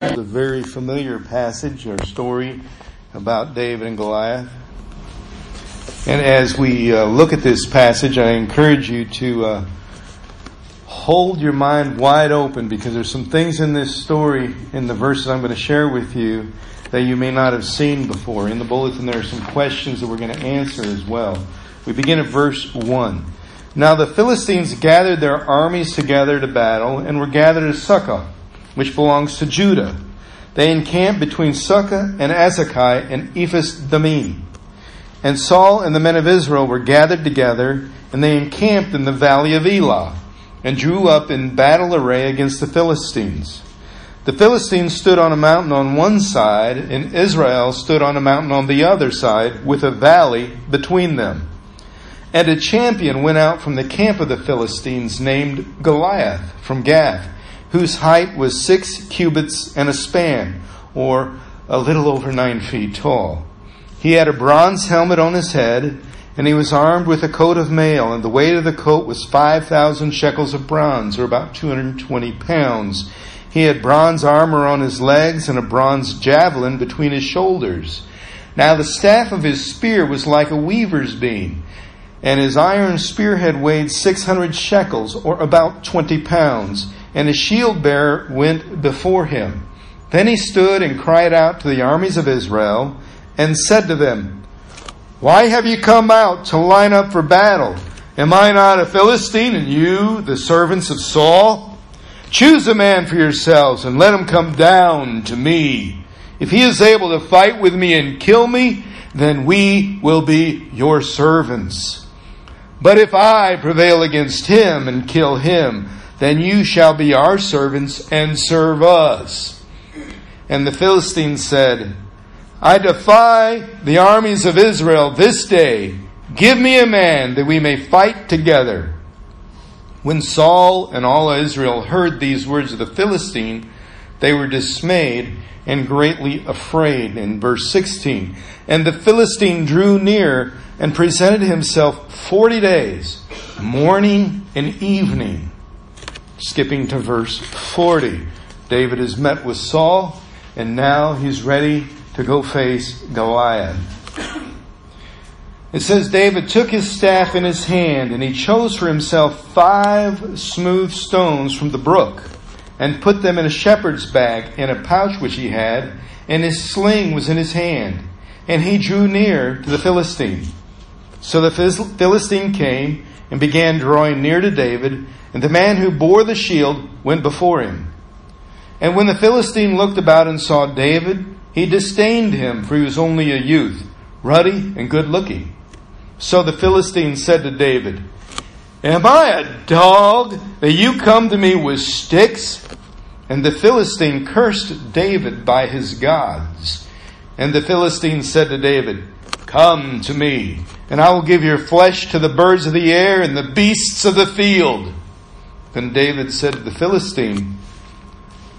A very familiar passage or story about David and Goliath. And as we uh, look at this passage, I encourage you to uh, hold your mind wide open because there's some things in this story, in the verses I'm going to share with you, that you may not have seen before. In the bulletin, there are some questions that we're going to answer as well. We begin at verse 1. Now the Philistines gathered their armies together to battle and were gathered at Sochoh which belongs to Judah. They encamped between Sochoh and Azekah and Ephes Dammim. And Saul and the men of Israel were gathered together, and they encamped in the valley of Elah, and drew up in battle array against the Philistines. The Philistines stood on a mountain on one side, and Israel stood on a mountain on the other side, with a valley between them. And a champion went out from the camp of the Philistines named Goliath from Gath whose height was six cubits and a span, or a little over nine feet tall. He had a bronze helmet on his head, and he was armed with a coat of mail, and the weight of the coat was 5,000 shekels of bronze, or about 220 pounds. He had bronze armor on his legs and a bronze javelin between his shoulders. Now the staff of his spear was like a weaver's beam, and his iron spearhead weighed 600 shekels, or about 20 pounds and a shield bearer went before him. Then he stood and cried out to the armies of Israel and said to them, Why have you come out to line up for battle? Am I not a Philistine and you the servants of Saul? Choose a man for yourselves and let him come down to me. If he is able to fight with me and kill me, then we will be your servants. But if I prevail against him and kill him, then you shall be our servants and serve us. And the Philistines said, I defy the armies of Israel this day. Give me a man that we may fight together. When Saul and all Israel heard these words of the Philistine, they were dismayed and greatly afraid. In verse 16, and the Philistine drew near and presented himself forty days, morning and evening. Skipping to verse 40. David has met with Saul, and now he's ready to go face Goliath. It says David took his staff in his hand, and he chose for himself five smooth stones from the brook, and put them in a shepherd's bag in a pouch which he had, and his sling was in his hand. And he drew near to the Philistine. So the Philistine came and began drawing near to David, and the man who bore the shield went before him. And when the Philistine looked about and saw David, he disdained him, for he was only a youth, ruddy and good looking. So the Philistine said to David, Am I a dog that you come to me with sticks? And the Philistine cursed David by his gods. And the Philistine said to David, Come to me, and I will give your flesh to the birds of the air and the beasts of the field. Then David said to the Philistine,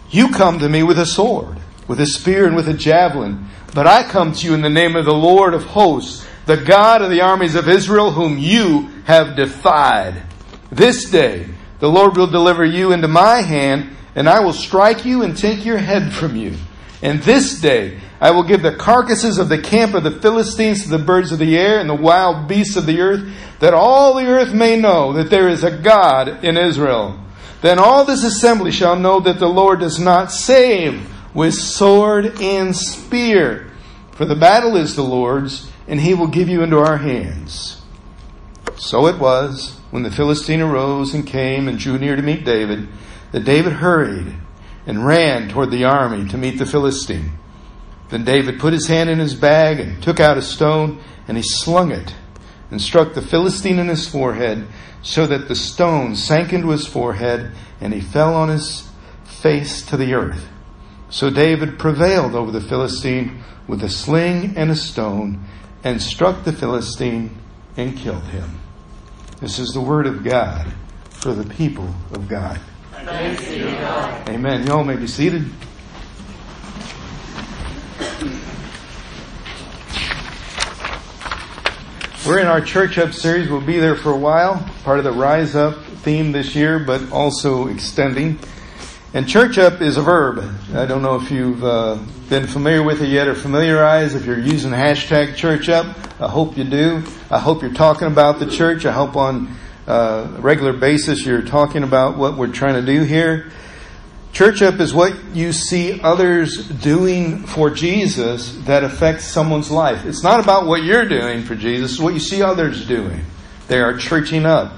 You come to me with a sword, with a spear, and with a javelin, but I come to you in the name of the Lord of hosts, the God of the armies of Israel, whom you have defied. This day the Lord will deliver you into my hand, and I will strike you and take your head from you. And this day I will give the carcasses of the camp of the Philistines to the birds of the air and the wild beasts of the earth, that all the earth may know that there is a God in Israel. Then all this assembly shall know that the Lord does not save with sword and spear. For the battle is the Lord's, and he will give you into our hands. So it was, when the Philistine arose and came and drew near to meet David, that David hurried and ran toward the army to meet the Philistine. Then David put his hand in his bag and took out a stone, and he slung it and struck the Philistine in his forehead, so that the stone sank into his forehead, and he fell on his face to the earth. So David prevailed over the Philistine with a sling and a stone, and struck the Philistine and killed him. This is the word of God for the people of God. Amen. You all may be seated. We're in our Church Up series. We'll be there for a while. Part of the Rise Up theme this year, but also extending. And church up is a verb. I don't know if you've uh, been familiar with it yet or familiarized. If you're using hashtag church up, I hope you do. I hope you're talking about the church. I hope on uh, a regular basis you're talking about what we're trying to do here. Church up is what you see others doing for Jesus that affects someone's life. It's not about what you're doing for Jesus, it's what you see others doing. They are churching up.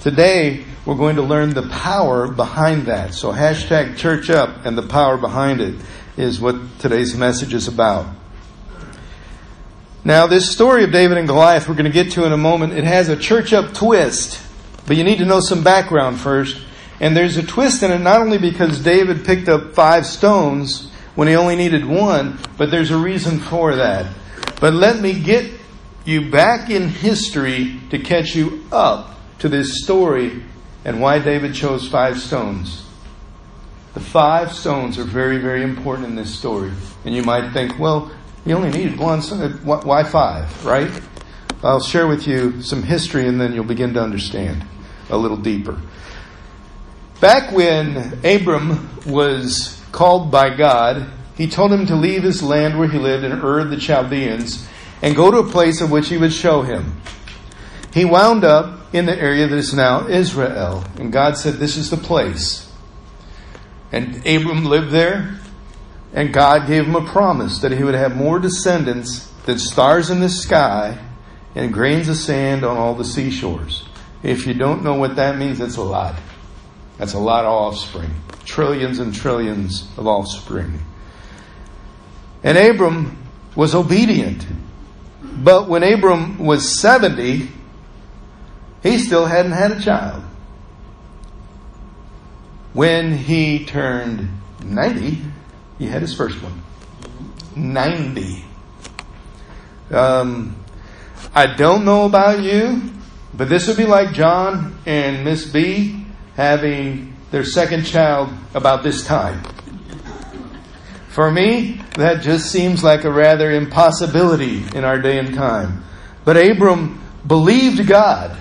Today, we're going to learn the power behind that. So hashtag church up and the power behind it is what today's message is about. Now, this story of David and Goliath we're going to get to in a moment. It has a church up twist, but you need to know some background first. And there's a twist in it not only because David picked up five stones when he only needed one, but there's a reason for that. But let me get you back in history to catch you up to this story and why David chose five stones. The five stones are very, very important in this story. And you might think, well, he only needed one, so why five, right? I'll share with you some history and then you'll begin to understand a little deeper. Back when Abram was called by God, he told him to leave his land where he lived in Ur the Chaldeans and go to a place of which he would show him. He wound up in the area that is now Israel, and God said, This is the place. And Abram lived there, and God gave him a promise that he would have more descendants than stars in the sky and grains of sand on all the seashores. If you don't know what that means, it's a lot. That's a lot of offspring. Trillions and trillions of offspring. And Abram was obedient. But when Abram was 70, he still hadn't had a child. When he turned 90, he had his first one. 90. Um, I don't know about you, but this would be like John and Miss B having their second child about this time. For me, that just seems like a rather impossibility in our day and time. But Abram believed God.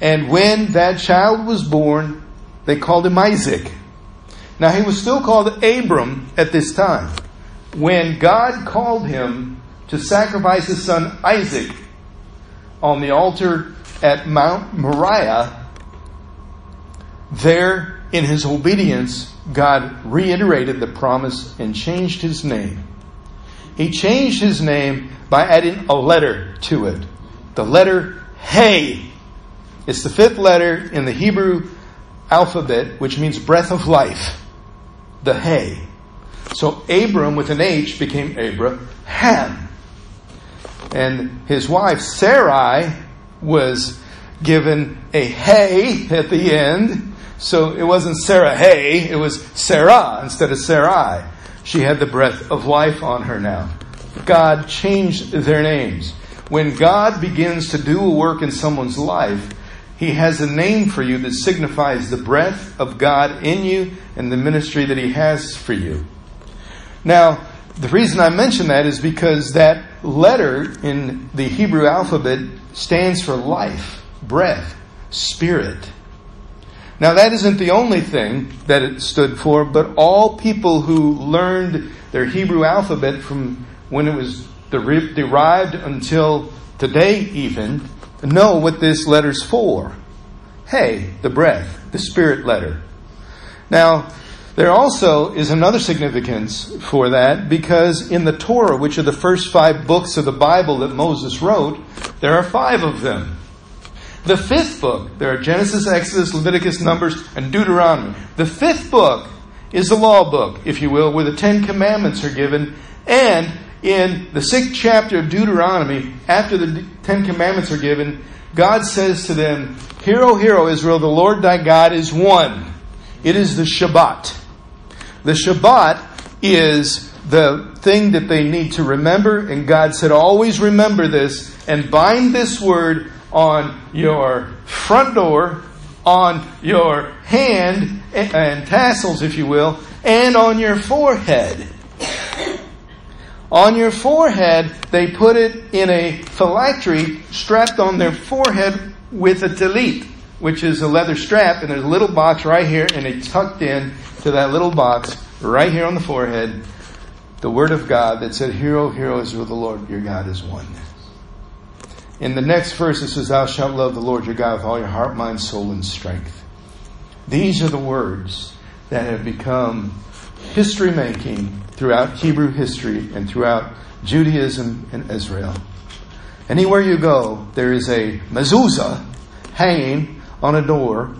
And when that child was born, they called him Isaac. Now, he was still called Abram at this time. When God called him to sacrifice his son Isaac on the altar at Mount Moriah, there, in his obedience, God reiterated the promise and changed his name. He changed his name by adding a letter to it. The letter Hey. It's the fifth letter in the Hebrew alphabet, which means breath of life. The Hey. So Abram with an H became Abraham. And his wife Sarai was given a hey at the end so it wasn't Sarah Hay, it was Sarah instead of Sarai. She had the breath of life on her now. God changed their names. When God begins to do a work in someone's life, He has a name for you that signifies the breath of God in you and the ministry that He has for you. Now, the reason I mention that is because that letter in the Hebrew alphabet stands for life, breath, spirit. Now, that isn't the only thing that it stood for, but all people who learned their Hebrew alphabet from when it was derived until today, even, know what this letter's for. Hey, the breath, the spirit letter. Now, there also is another significance for that because in the Torah, which are the first five books of the Bible that Moses wrote, there are five of them. The fifth book, there are Genesis, Exodus, Leviticus, Numbers, and Deuteronomy. The fifth book is the law book, if you will, where the Ten Commandments are given. And in the sixth chapter of Deuteronomy, after the Ten Commandments are given, God says to them, Hear, O hear, O Israel, the Lord thy God is one. It is the Shabbat. The Shabbat is the thing that they need to remember, and God said, Always remember this and bind this word on your front door, on your hand and tassels, if you will, and on your forehead. On your forehead, they put it in a phylactery strapped on their forehead with a talit, which is a leather strap, and there's a little box right here, and it's tucked in, to that little box right here on the forehead the word of God that said, Hear, O hear, O Israel, the Lord your God is one. In the next verse, it says, Thou shalt love the Lord your God with all your heart, mind, soul, and strength. These are the words that have become history making throughout Hebrew history and throughout Judaism and Israel. Anywhere you go, there is a mezuzah hanging on a door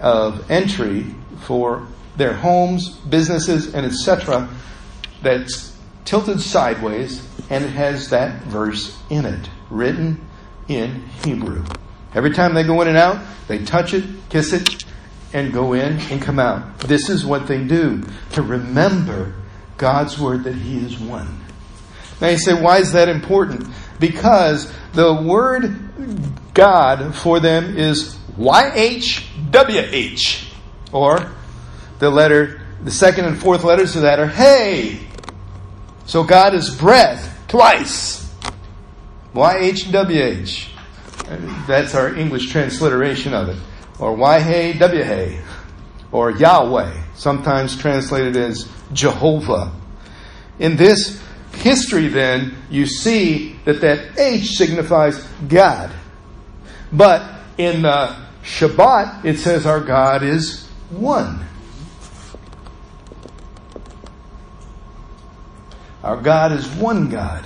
of entry for their homes, businesses, and etc. that's tilted sideways and it has that verse in it, written in Hebrew. Every time they go in and out, they touch it, kiss it, and go in and come out. This is what they do to remember God's word that He is one. Now you say, why is that important? Because the word God for them is YHWH, or the letter, the second and fourth letters of that are Hey. So God is breath twice. YHWH. That's our English transliteration of it. Or YHWH. Or Yahweh, sometimes translated as Jehovah. In this history, then, you see that that H signifies God. But in the Shabbat, it says our God is one. Our God is one God.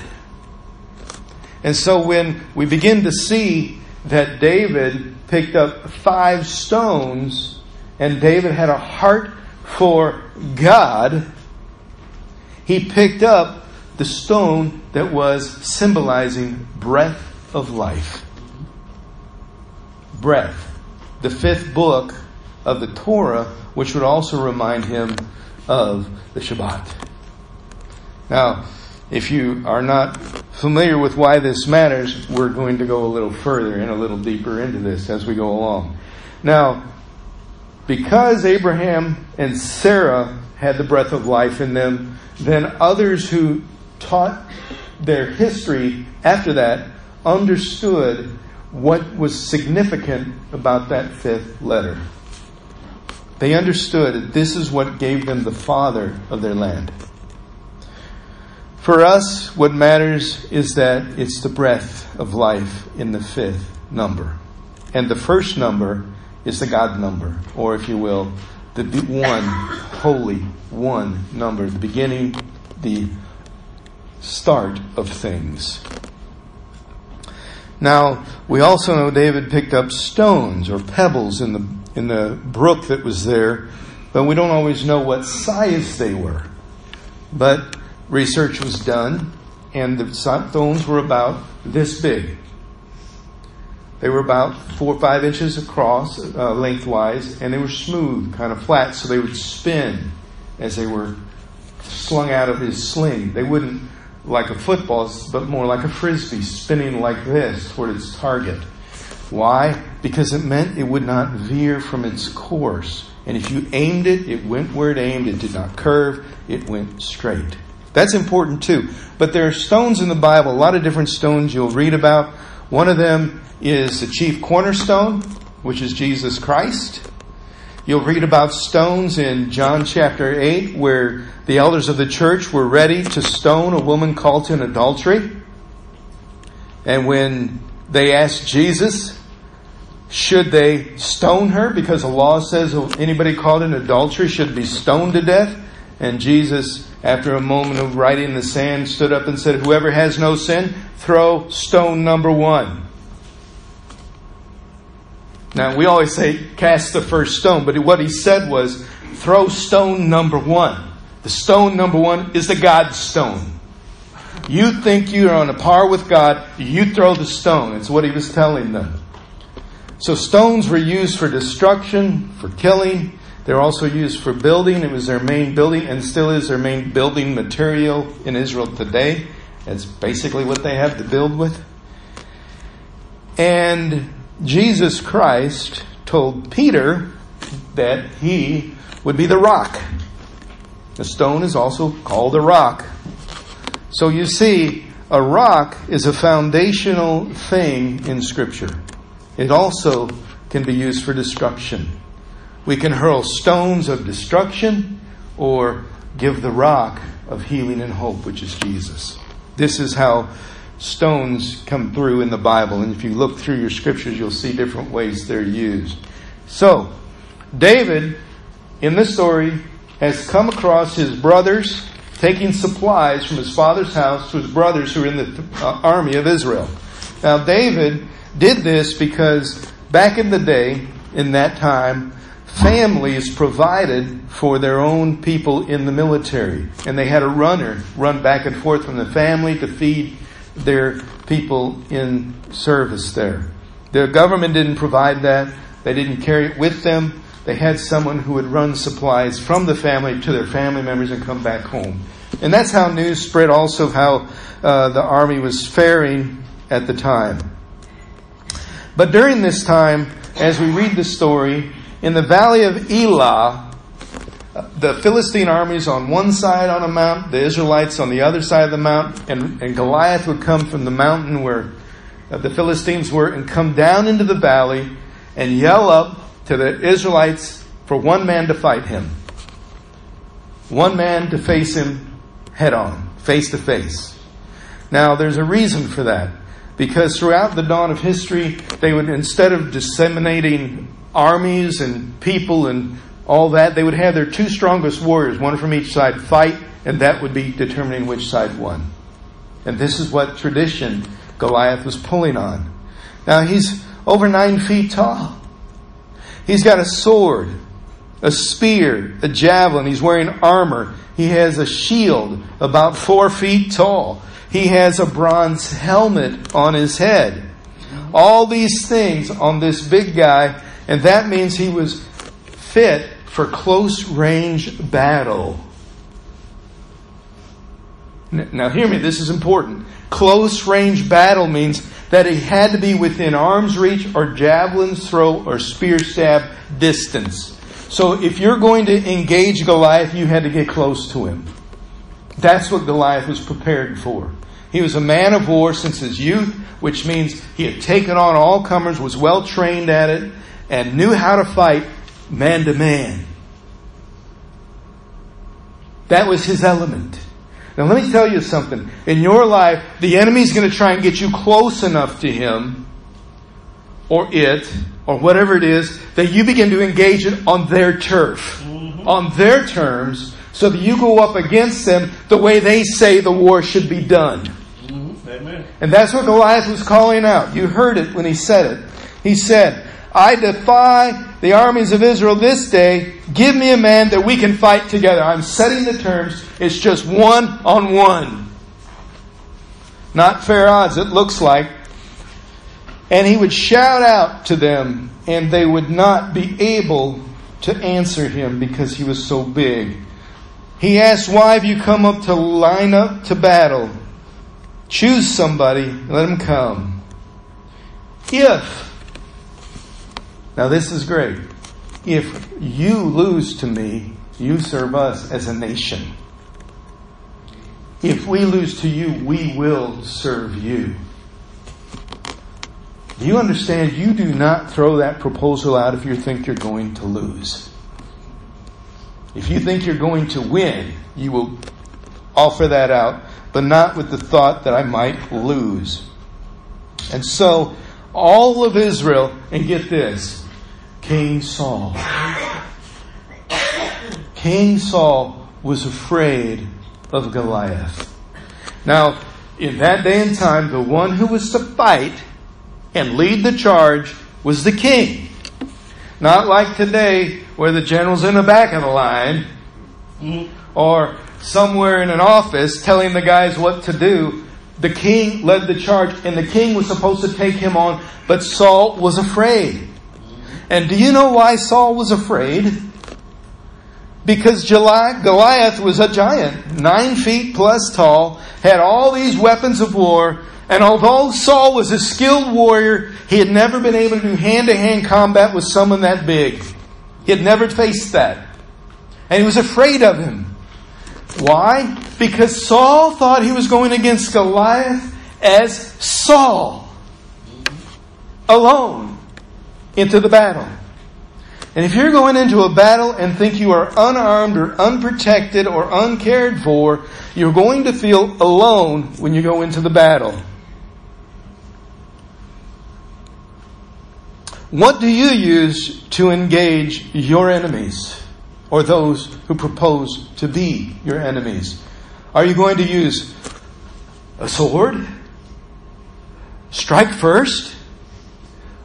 And so when we begin to see that David picked up five stones and David had a heart for God, he picked up the stone that was symbolizing breath of life. Breath. The fifth book of the Torah, which would also remind him of the Shabbat. Now, if you are not familiar with why this matters, we're going to go a little further and a little deeper into this as we go along. Now, because Abraham and Sarah had the breath of life in them, then others who taught their history after that understood what was significant about that fifth letter. They understood that this is what gave them the father of their land. For us, what matters is that it's the breath of life in the fifth number. And the first number is the God number, or if you will, the one, holy, one number, the beginning, the start of things. Now, we also know David picked up stones or pebbles in the, in the brook that was there, but we don't always know what size they were. But research was done, and the stones were about this big. They were about four or five inches across, uh, lengthwise, and they were smooth, kind of flat, so they would spin as they were slung out of his sling. They wouldn't like a football, but more like a frisbee, spinning like this toward its target. Why? Because it meant it would not veer from its course. And if you aimed it, it went where it aimed. It did not curve, it went straight. That's important too. But there are stones in the Bible, a lot of different stones you'll read about. One of them is the chief cornerstone, which is Jesus Christ. You'll read about stones in John chapter 8, where the elders of the church were ready to stone a woman caught in adultery. And when they asked Jesus, should they stone her? Because the law says anybody caught in adultery should be stoned to death. And Jesus, after a moment of writing in the sand, stood up and said, Whoever has no sin, throw stone number one. Now, we always say cast the first stone, but what he said was throw stone number one. The stone number one is the God stone. You think you are on a par with God, you throw the stone. It's what he was telling them. So stones were used for destruction, for killing. They're also used for building. It was their main building and still is their main building material in Israel today. It's basically what they have to build with. And Jesus Christ told Peter that he would be the rock. The stone is also called a rock. So you see, a rock is a foundational thing in Scripture. It also can be used for destruction. We can hurl stones of destruction or give the rock of healing and hope, which is Jesus. This is how stones come through in the Bible. And if you look through your scriptures, you'll see different ways they're used. So, David, in this story, has come across his brothers taking supplies from his father's house to his brothers who are in the uh, army of Israel. Now, David did this because back in the day, in that time, families provided for their own people in the military. And they had a runner run back and forth from the family to feed their people in service there. The government didn't provide that. They didn't carry it with them. They had someone who would run supplies from the family to their family members and come back home. And that's how news spread also of how uh, the army was faring at the time. But during this time, as we read the story, in the valley of Elah, the Philistine armies on one side on a mount, the Israelites on the other side of the mount, and, and Goliath would come from the mountain where uh, the Philistines were and come down into the valley and yell up to the Israelites for one man to fight him. One man to face him head on, face to face. Now, there's a reason for that. Because throughout the dawn of history, they would, instead of disseminating armies and people and all that, they would have their two strongest warriors, one from each side, fight, and that would be determining which side won. And this is what tradition Goliath was pulling on. Now he's over nine feet tall. He's got a sword, a spear, a javelin. He's wearing armor. He has a shield about four feet tall. He has a bronze helmet on his head. All these things on this big guy, and that means he was fit for close range battle. Now, hear me, this is important. Close range battle means that he had to be within arm's reach or javelin's throw or spear stab distance. So, if you're going to engage Goliath, you had to get close to him. That's what Goliath was prepared for. He was a man of war since his youth, which means he had taken on all comers, was well trained at it, and knew how to fight man to man. That was his element. Now let me tell you something. In your life, the enemy's going to try and get you close enough to him or it or whatever it is that you begin to engage it on their turf, mm-hmm. on their terms, so that you go up against them the way they say the war should be done. Mm-hmm. And that's what Goliath was calling out. You heard it when he said it. He said, I defy the armies of Israel this day. Give me a man that we can fight together. I'm setting the terms. It's just one on one. Not fair odds, it looks like. And he would shout out to them, and they would not be able to answer him because he was so big. He asked, Why have you come up to line up to battle? Choose somebody, let him come. If now, this is great. If you lose to me, you serve us as a nation. If we lose to you, we will serve you. Do you understand? You do not throw that proposal out if you think you're going to lose. If you think you're going to win, you will offer that out, but not with the thought that I might lose. And so, all of Israel, and get this, King Saul. King Saul was afraid of Goliath. Now, in that day and time, the one who was to fight and lead the charge was the king. Not like today, where the general's in the back of the line, or somewhere in an office telling the guys what to do. The king led the charge, and the king was supposed to take him on, but Saul was afraid. And do you know why Saul was afraid? Because Goliath was a giant, nine feet plus tall, had all these weapons of war, and although Saul was a skilled warrior, he had never been able to do hand to hand combat with someone that big. He had never faced that. And he was afraid of him. Why? Because Saul thought he was going against Goliath as Saul alone into the battle. And if you're going into a battle and think you are unarmed or unprotected or uncared for, you're going to feel alone when you go into the battle. What do you use to engage your enemies or those who propose to be your enemies? Are you going to use a sword? Strike first?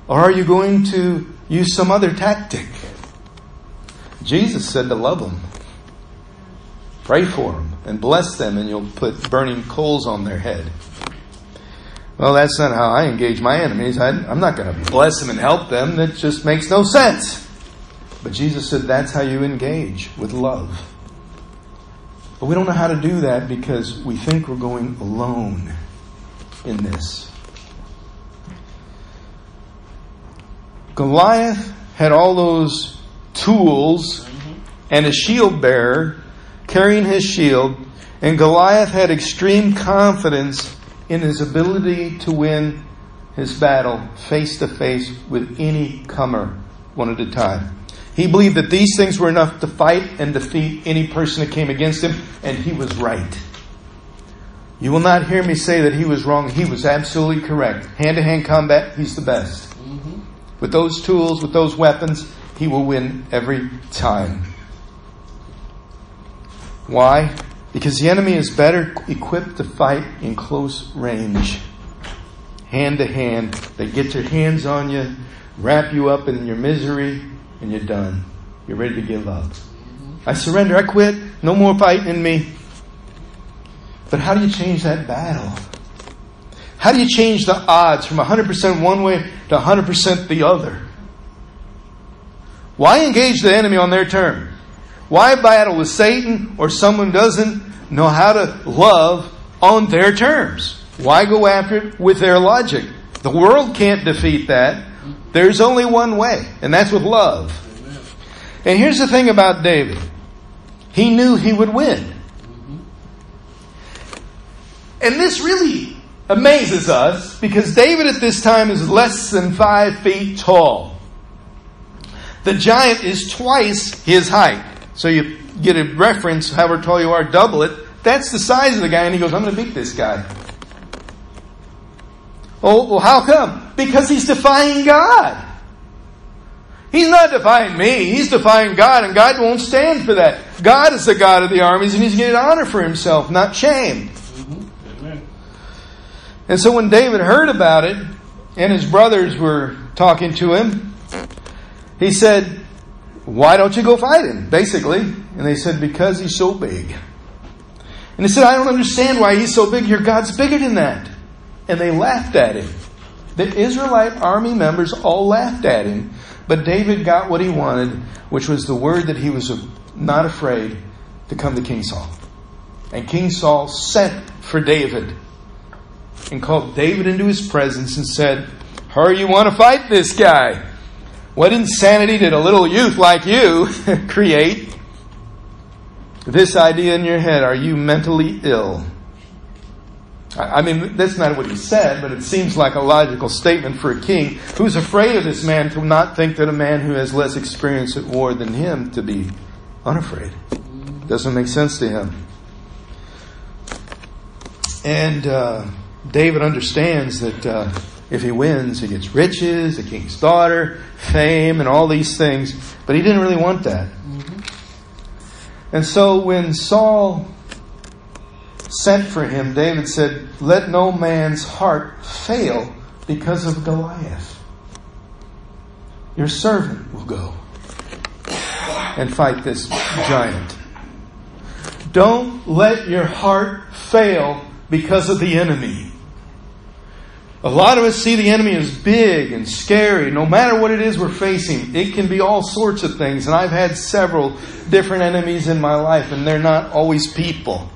Or are you going to use some other tactic? Jesus said to love them. Pray for them and bless them, and you'll put burning coals on their head. Well, that's not how I engage my enemies. I, am not going to bless them and help them. That just makes no sense. But Jesus said that's how you engage with love. But we don't know how to do that because we think we're going alone in this. Goliath had all those tools mm-hmm. and a shield bearer carrying his shield, and Goliath had extreme confidence in his ability to win his battle face to face with any comer one at a time. He believed that these things were enough to fight and defeat any person that came against him, and he was right. You will not hear me say that he was wrong. He was absolutely correct. Hand to hand combat, he's the best. With those tools, with those weapons, he will win every time. Why? Because the enemy is better equipped to fight in close range, hand to hand. They get their hands on you, wrap you up in your misery, and you're done. You're ready to give up. I surrender. I quit. No more fighting in me. But how do you change that battle? How do you change the odds from 100% one way to 100% the other? Why engage the enemy on their terms? Why battle with Satan or someone doesn't know how to love on their terms? Why go after it with their logic? The world can't defeat that. There's only one way, and that's with love. And here's the thing about David he knew he would win. And this really amazes us because David at this time is less than five feet tall. The giant is twice his height. So you get a reference, however tall you are, double it. That's the size of the guy, and he goes, I'm going to beat this guy. Oh, well, how come? Because he's defying God. He's not defying me. He's defying God, and God won't stand for that. God is the God of the armies, and he's getting honor for himself, not shame. And so when David heard about it, and his brothers were talking to him, he said, why don't you go fight him? Basically. And they said, Because he's so big. And he said, I don't understand why he's so big. Your God's bigger than that. And they laughed at him. The Israelite army members all laughed at him. But David got what he wanted, which was the word that he was not afraid to come to King Saul. And King Saul sent for David and called David into his presence and said, Hurry, you want to fight this guy? What insanity did a little youth like you create? This idea in your head are you mentally ill? I mean, that's not what he said, but it seems like a logical statement for a king who's afraid of this man to not think that a man who has less experience at war than him to be unafraid. Doesn't make sense to him. And uh, David understands that uh, if he wins, he gets riches, the king's daughter, fame, and all these things. But he didn't really want that. Mm-hmm. And so when Saul sent for him, David said, Let no man's heart fail because of Goliath. Your servant will go and fight this giant. Don't let your heart fail because of the enemy. A lot of us see the enemy as big and scary. No matter what it is we're facing, it can be all sorts of things. And I've had several different enemies in my life, and they're not always people.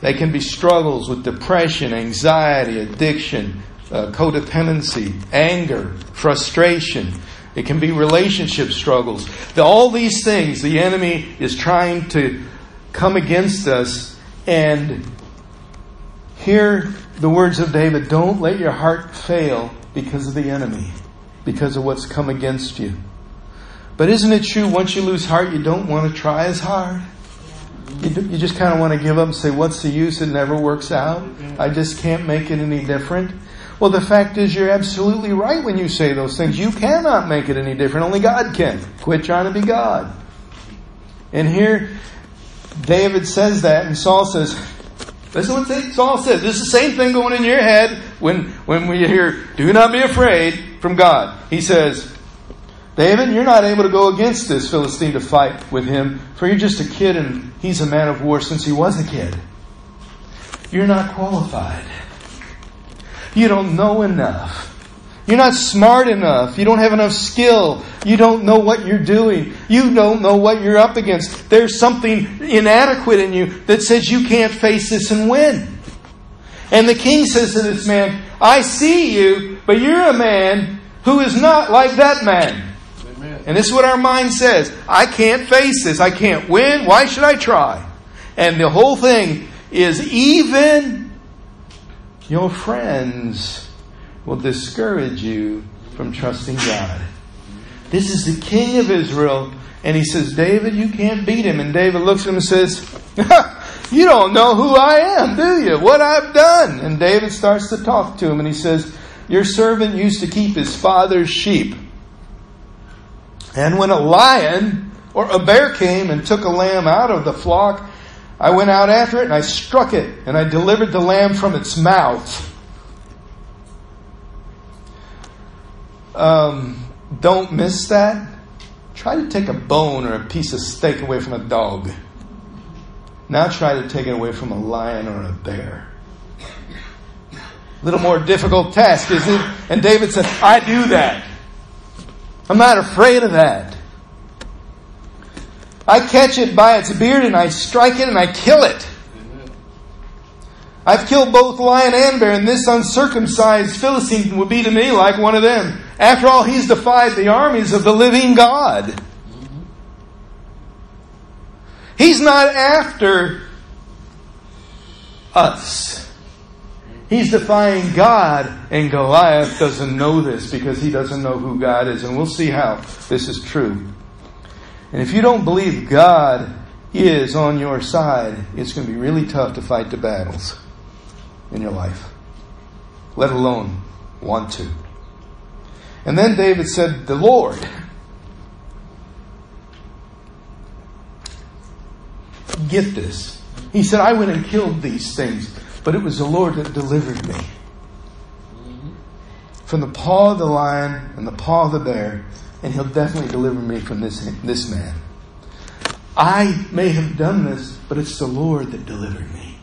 They can be struggles with depression, anxiety, addiction, uh, codependency, anger, frustration. It can be relationship struggles. All these things, the enemy is trying to come against us. And here the words of David don't let your heart fail because of the enemy, because of what's come against you. But isn't it true once you lose heart, you don't want to try as hard? You, you just kind of want to give up and say, What's the use? It never works out. I just can't make it any different. Well, the fact is, you're absolutely right when you say those things. You cannot make it any different. Only God can. Quit trying to be God. And here, David says that, and Saul says, Listen what Saul says. This is the same thing going in your head when, when we hear, Do not be afraid from God. He says, David, you're not able to go against this Philistine to fight with him, for you're just a kid and he's a man of war since he was a kid. You're not qualified. You don't know enough. You're not smart enough. You don't have enough skill. You don't know what you're doing. You don't know what you're up against. There's something inadequate in you that says you can't face this and win. And the king says to this man, I see you, but you're a man who is not like that man. Amen. And this is what our mind says. I can't face this. I can't win. Why should I try? And the whole thing is even your friends will discourage you from trusting God. This is the king of Israel, and he says, David, you can't beat him. And David looks at him and says, You don't know who I am, do you? What I've done. And David starts to talk to him, and he says, Your servant used to keep his father's sheep. And when a lion or a bear came and took a lamb out of the flock, I went out after it and I struck it, and I delivered the lamb from its mouth. Um, don't miss that. Try to take a bone or a piece of steak away from a dog. Now try to take it away from a lion or a bear. A little more difficult task, isn't it? And David said, I do that. I'm not afraid of that. I catch it by its beard and I strike it and I kill it. I've killed both lion and bear, and this uncircumcised Philistine would be to me like one of them. After all, he's defied the armies of the living God. He's not after us. He's defying God, and Goliath doesn't know this because he doesn't know who God is. And we'll see how this is true. And if you don't believe God is on your side, it's going to be really tough to fight the battles in your life, let alone want to. And then David said, The Lord. Get this. He said, I went and killed these things, but it was the Lord that delivered me. From the paw of the lion and the paw of the bear, and he'll definitely deliver me from this, this man. I may have done this, but it's the Lord that delivered me.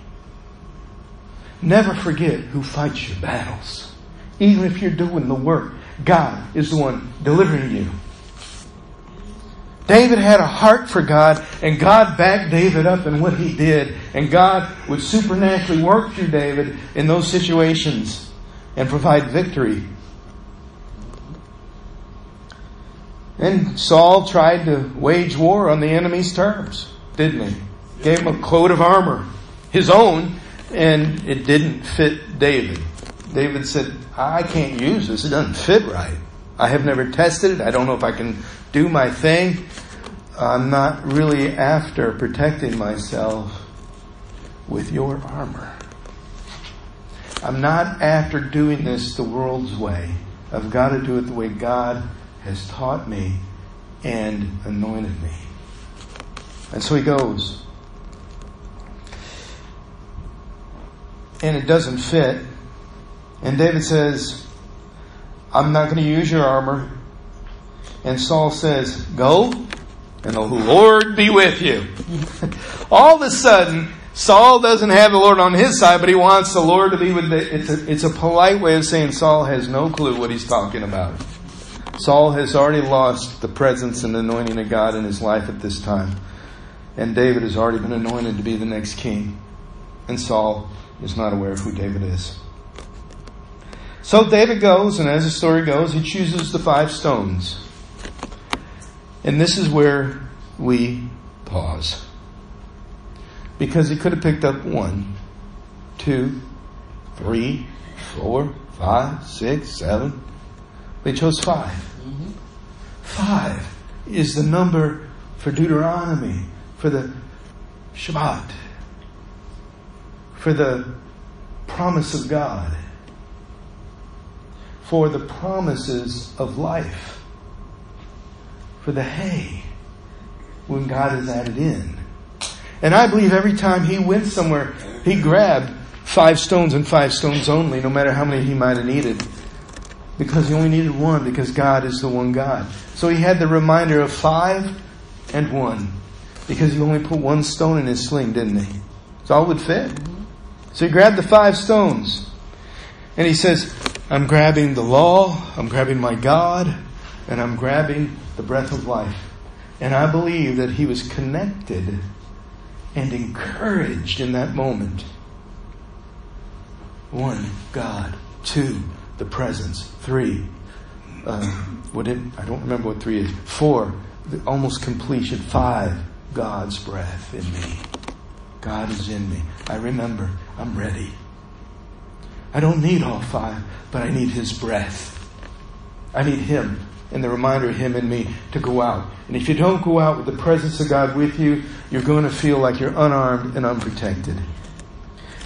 Never forget who fights your battles. Even if you're doing the work, God is the one delivering you. David had a heart for God, and God backed David up in what he did. And God would supernaturally work through David in those situations and provide victory. And Saul tried to wage war on the enemy's terms, didn't he? Gave him a coat of armor, his own, and it didn't fit David. David said, I can't use this. It doesn't fit right. I have never tested it. I don't know if I can do my thing. I'm not really after protecting myself with your armor. I'm not after doing this the world's way. I've got to do it the way God has taught me and anointed me. And so he goes. and it doesn't fit. And David says, I'm not going to use your armor. And Saul says, Go, and the Lord be with you. All of a sudden, Saul doesn't have the Lord on his side, but he wants the Lord to be with it's a, it's a polite way of saying Saul has no clue what he's talking about. Saul has already lost the presence and anointing of God in his life at this time. And David has already been anointed to be the next king. And Saul is not aware of who David is. So David goes, and as the story goes, he chooses the five stones. And this is where we pause. Because he could have picked up one, two, three, four, five, six, seven. They chose 5 mm-hmm. Five. is the number for Deuteronomy, for the Shabbat, for the promise of God, for the promises of life, for the hay when God is added in. And I believe every time he went somewhere, he grabbed five stones and five stones only, no matter how many he might have needed. Because he only needed one, because God is the one God. So he had the reminder of five and one. Because he only put one stone in his sling, didn't he? It's all would fit. So he grabbed the five stones. And he says, I'm grabbing the law, I'm grabbing my God, and I'm grabbing the breath of life. And I believe that he was connected and encouraged in that moment. One, God. Two, the presence. Three, uh, what it, I don't remember what three is. Four, the almost completion. Five, God's breath in me. God is in me. I remember. I'm ready. I don't need all five, but I need His breath. I need Him and the reminder of Him and me to go out. And if you don't go out with the presence of God with you, you're going to feel like you're unarmed and unprotected.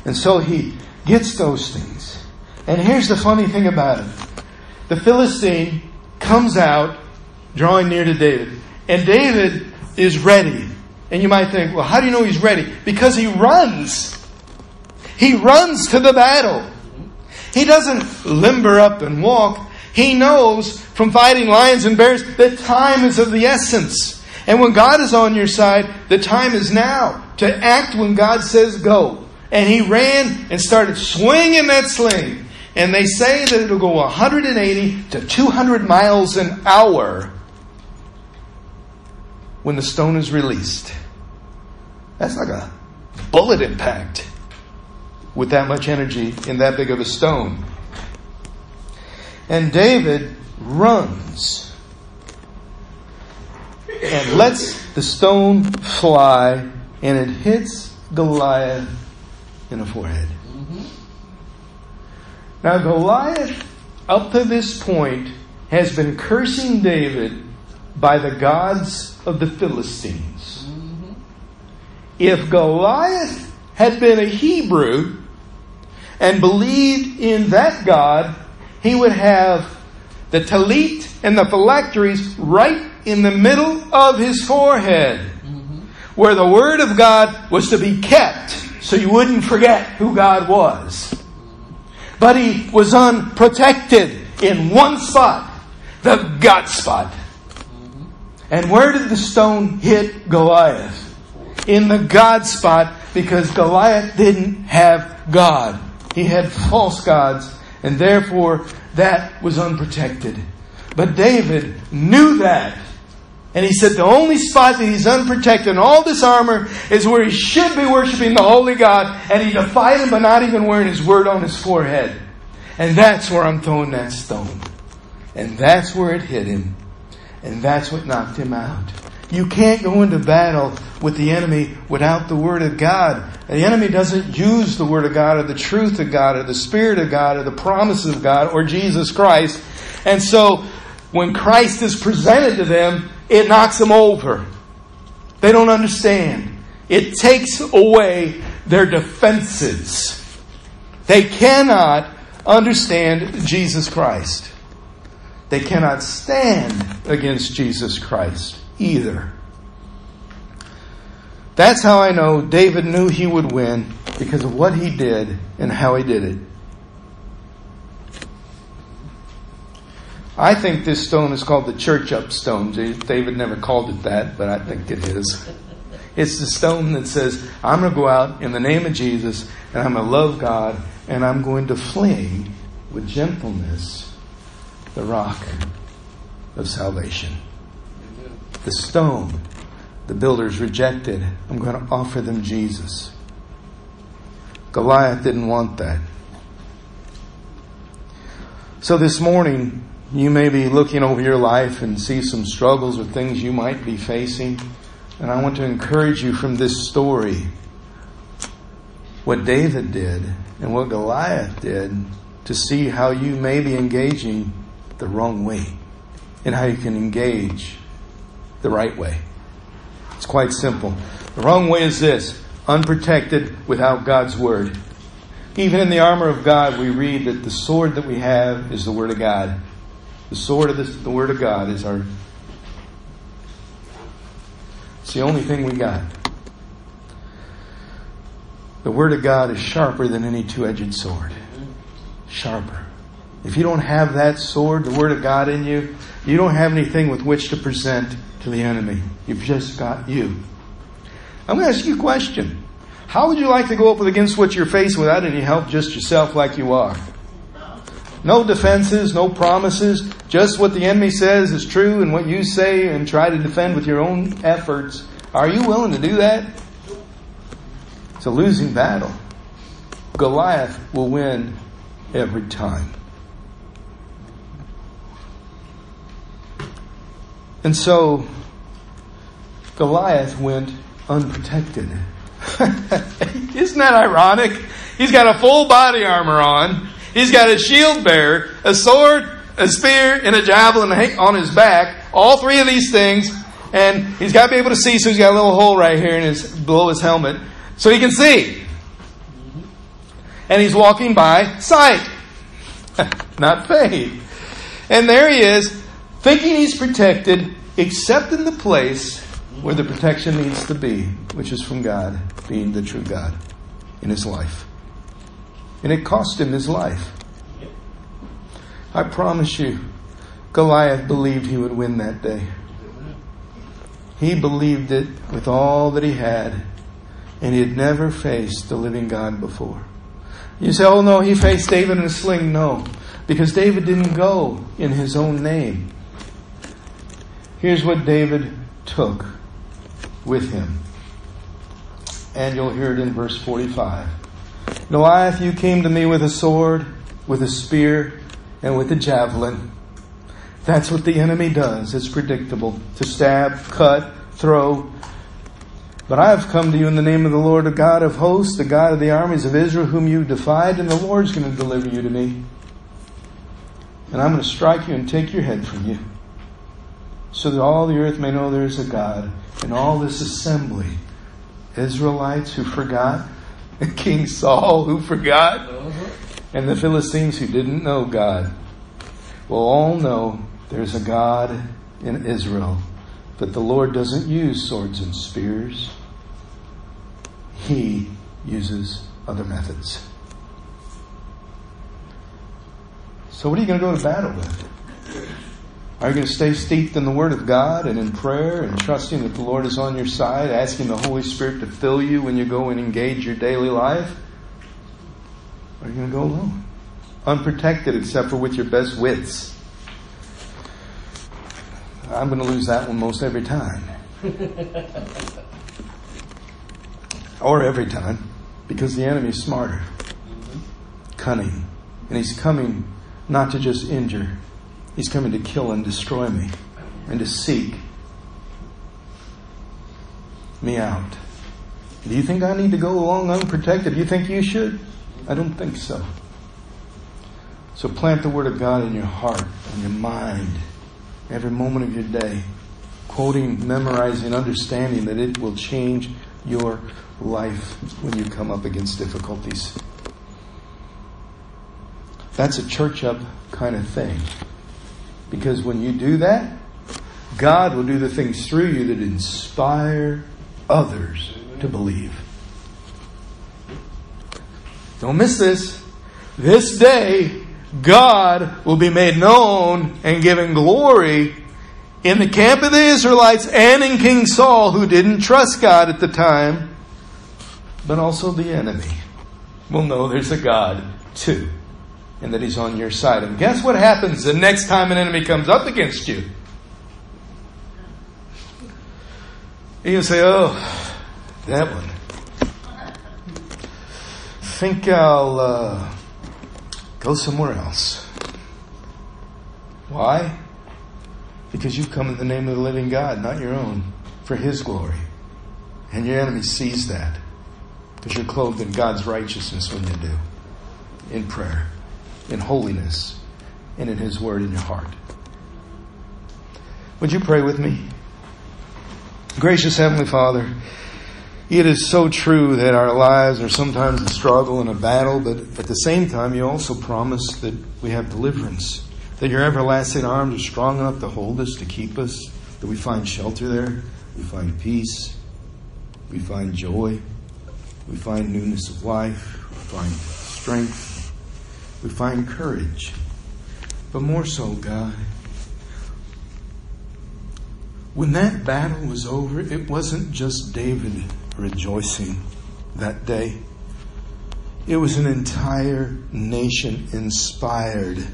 And so He gets those things. And here's the funny thing about it. The Philistine comes out drawing near to David. And David is ready. And you might think, well, how do you know he's ready? Because he runs. He runs to the battle. He doesn't limber up and walk. He knows from fighting lions and bears that time is of the essence. And when God is on your side, the time is now to act when God says go. And he ran and started swinging that sling. And they say that it'll go 180 to 200 miles an hour when the stone is released. That's like a bullet impact with that much energy in that big of a stone. And David runs and lets the stone fly, and it hits Goliath in the forehead. Mm-hmm. Now, Goliath, up to this point, has been cursing David by the gods of the Philistines. Mm-hmm. If Goliath had been a Hebrew and believed in that God, he would have the talit and the phylacteries right in the middle of his forehead, mm-hmm. where the Word of God was to be kept so you wouldn't forget who God was. But he was unprotected in one spot, the God spot. And where did the stone hit Goliath? In the God spot because Goliath didn't have God. He had false gods and therefore that was unprotected. But David knew that. And he said the only spot that he's unprotected in all this armor is where he should be worshiping the holy God. And he defied him by not even wearing his word on his forehead. And that's where I'm throwing that stone. And that's where it hit him. And that's what knocked him out. You can't go into battle with the enemy without the Word of God. The enemy doesn't use the Word of God or the truth of God or the Spirit of God or the promises of God or Jesus Christ. And so when Christ is presented to them, it knocks them over. They don't understand. It takes away their defenses. They cannot understand Jesus Christ. They cannot stand against Jesus Christ either. That's how I know David knew he would win because of what he did and how he did it. I think this stone is called the church up stone. David never called it that, but I think it is. It's the stone that says, I'm going to go out in the name of Jesus and I'm going to love God and I'm going to fling with gentleness the rock of salvation the stone the builders rejected. I'm going to offer them Jesus. Goliath didn't want that. So this morning, you may be looking over your life and see some struggles or things you might be facing. And I want to encourage you from this story what David did and what Goliath did to see how you may be engaging the wrong way and how you can engage the right way. It's quite simple. The wrong way is this unprotected without God's Word. Even in the armor of God, we read that the sword that we have is the Word of God. The sword of the, the Word of God is our. It's the only thing we got. The Word of God is sharper than any two edged sword. Sharper. If you don't have that sword, the Word of God in you, you don't have anything with which to present to the enemy. You've just got you. I'm going to ask you a question. How would you like to go up against what you're facing without any help, just yourself like you are? No defenses, no promises, just what the enemy says is true and what you say and try to defend with your own efforts. Are you willing to do that? It's a losing battle. Goliath will win every time. And so Goliath went unprotected. Isn't that ironic? He's got a full body armor on. He's got a shield bearer, a sword, a spear, and a javelin on his back. All three of these things. And he's got to be able to see, so he's got a little hole right here in his, below his helmet. So he can see. And he's walking by sight, not faith. And there he is, thinking he's protected, except in the place where the protection needs to be, which is from God, being the true God in his life. And it cost him his life. I promise you, Goliath believed he would win that day. He believed it with all that he had, and he had never faced the living God before. You say, oh no, he faced David in a sling. No, because David didn't go in his own name. Here's what David took with him. And you'll hear it in verse 45. Goliath, you came to me with a sword, with a spear, and with a javelin. That's what the enemy does. It's predictable to stab, cut, throw. But I have come to you in the name of the Lord, the God of hosts, the God of the armies of Israel, whom you defied, and the Lord's going to deliver you to me. And I'm going to strike you and take your head from you, so that all the earth may know there is a God and all this assembly, Israelites who forgot, King Saul who forgot, uh-huh. and the Philistines who didn't know God, will all know there's a God in Israel. But the Lord doesn't use swords and spears. He uses other methods. So what are you going to go to battle with? Are you going to stay steeped in the Word of God and in prayer and trusting that the Lord is on your side, asking the Holy Spirit to fill you when you go and engage your daily life? Or are you going to go alone? Unprotected except for with your best wits. I'm going to lose that one most every time. or every time, because the enemy is smarter, mm-hmm. cunning, and he's coming not to just injure, He's coming to kill and destroy me and to seek me out. Do you think I need to go along unprotected? Do you think you should? I don't think so. So plant the Word of God in your heart and your mind every moment of your day, quoting, memorizing, understanding that it will change your life when you come up against difficulties. That's a church up kind of thing. Because when you do that, God will do the things through you that inspire others to believe. Don't miss this. This day, God will be made known and given glory in the camp of the Israelites and in King Saul, who didn't trust God at the time, but also the enemy will know there's a God too and that He's on your side. And guess what happens the next time an enemy comes up against you? You say, oh, that one. Think I'll uh, go somewhere else. Why? Because you've come in the name of the living God, not your own, for His glory. And your enemy sees that because you're clothed in God's righteousness when you do, in prayer in holiness and in His Word in your heart. Would you pray with me? Gracious Heavenly Father, it is so true that our lives are sometimes a struggle and a battle, but at the same time, you also promise that we have deliverance, that your everlasting arms are strong enough to hold us, to keep us, that we find shelter there, we find peace, we find joy, we find newness of life, we find strength, we find courage. But more so, God, when that battle was over, it wasn't just David rejoicing that day. It was an entire nation inspired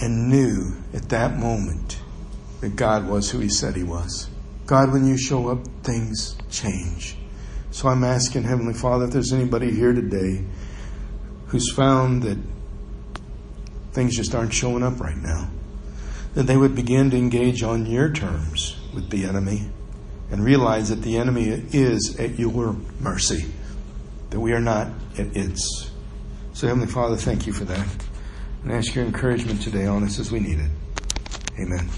and knew at that moment that God was who He said He was. God, when you show up, things change. So I'm asking Heavenly Father if there's anybody here today who's found that things just aren't showing up right now, that they would begin to engage on your terms with the enemy and realize that the enemy is at your mercy, that we are not at its. So, Heavenly Father, thank you for that. And I ask your encouragement today on us as we need it. Amen.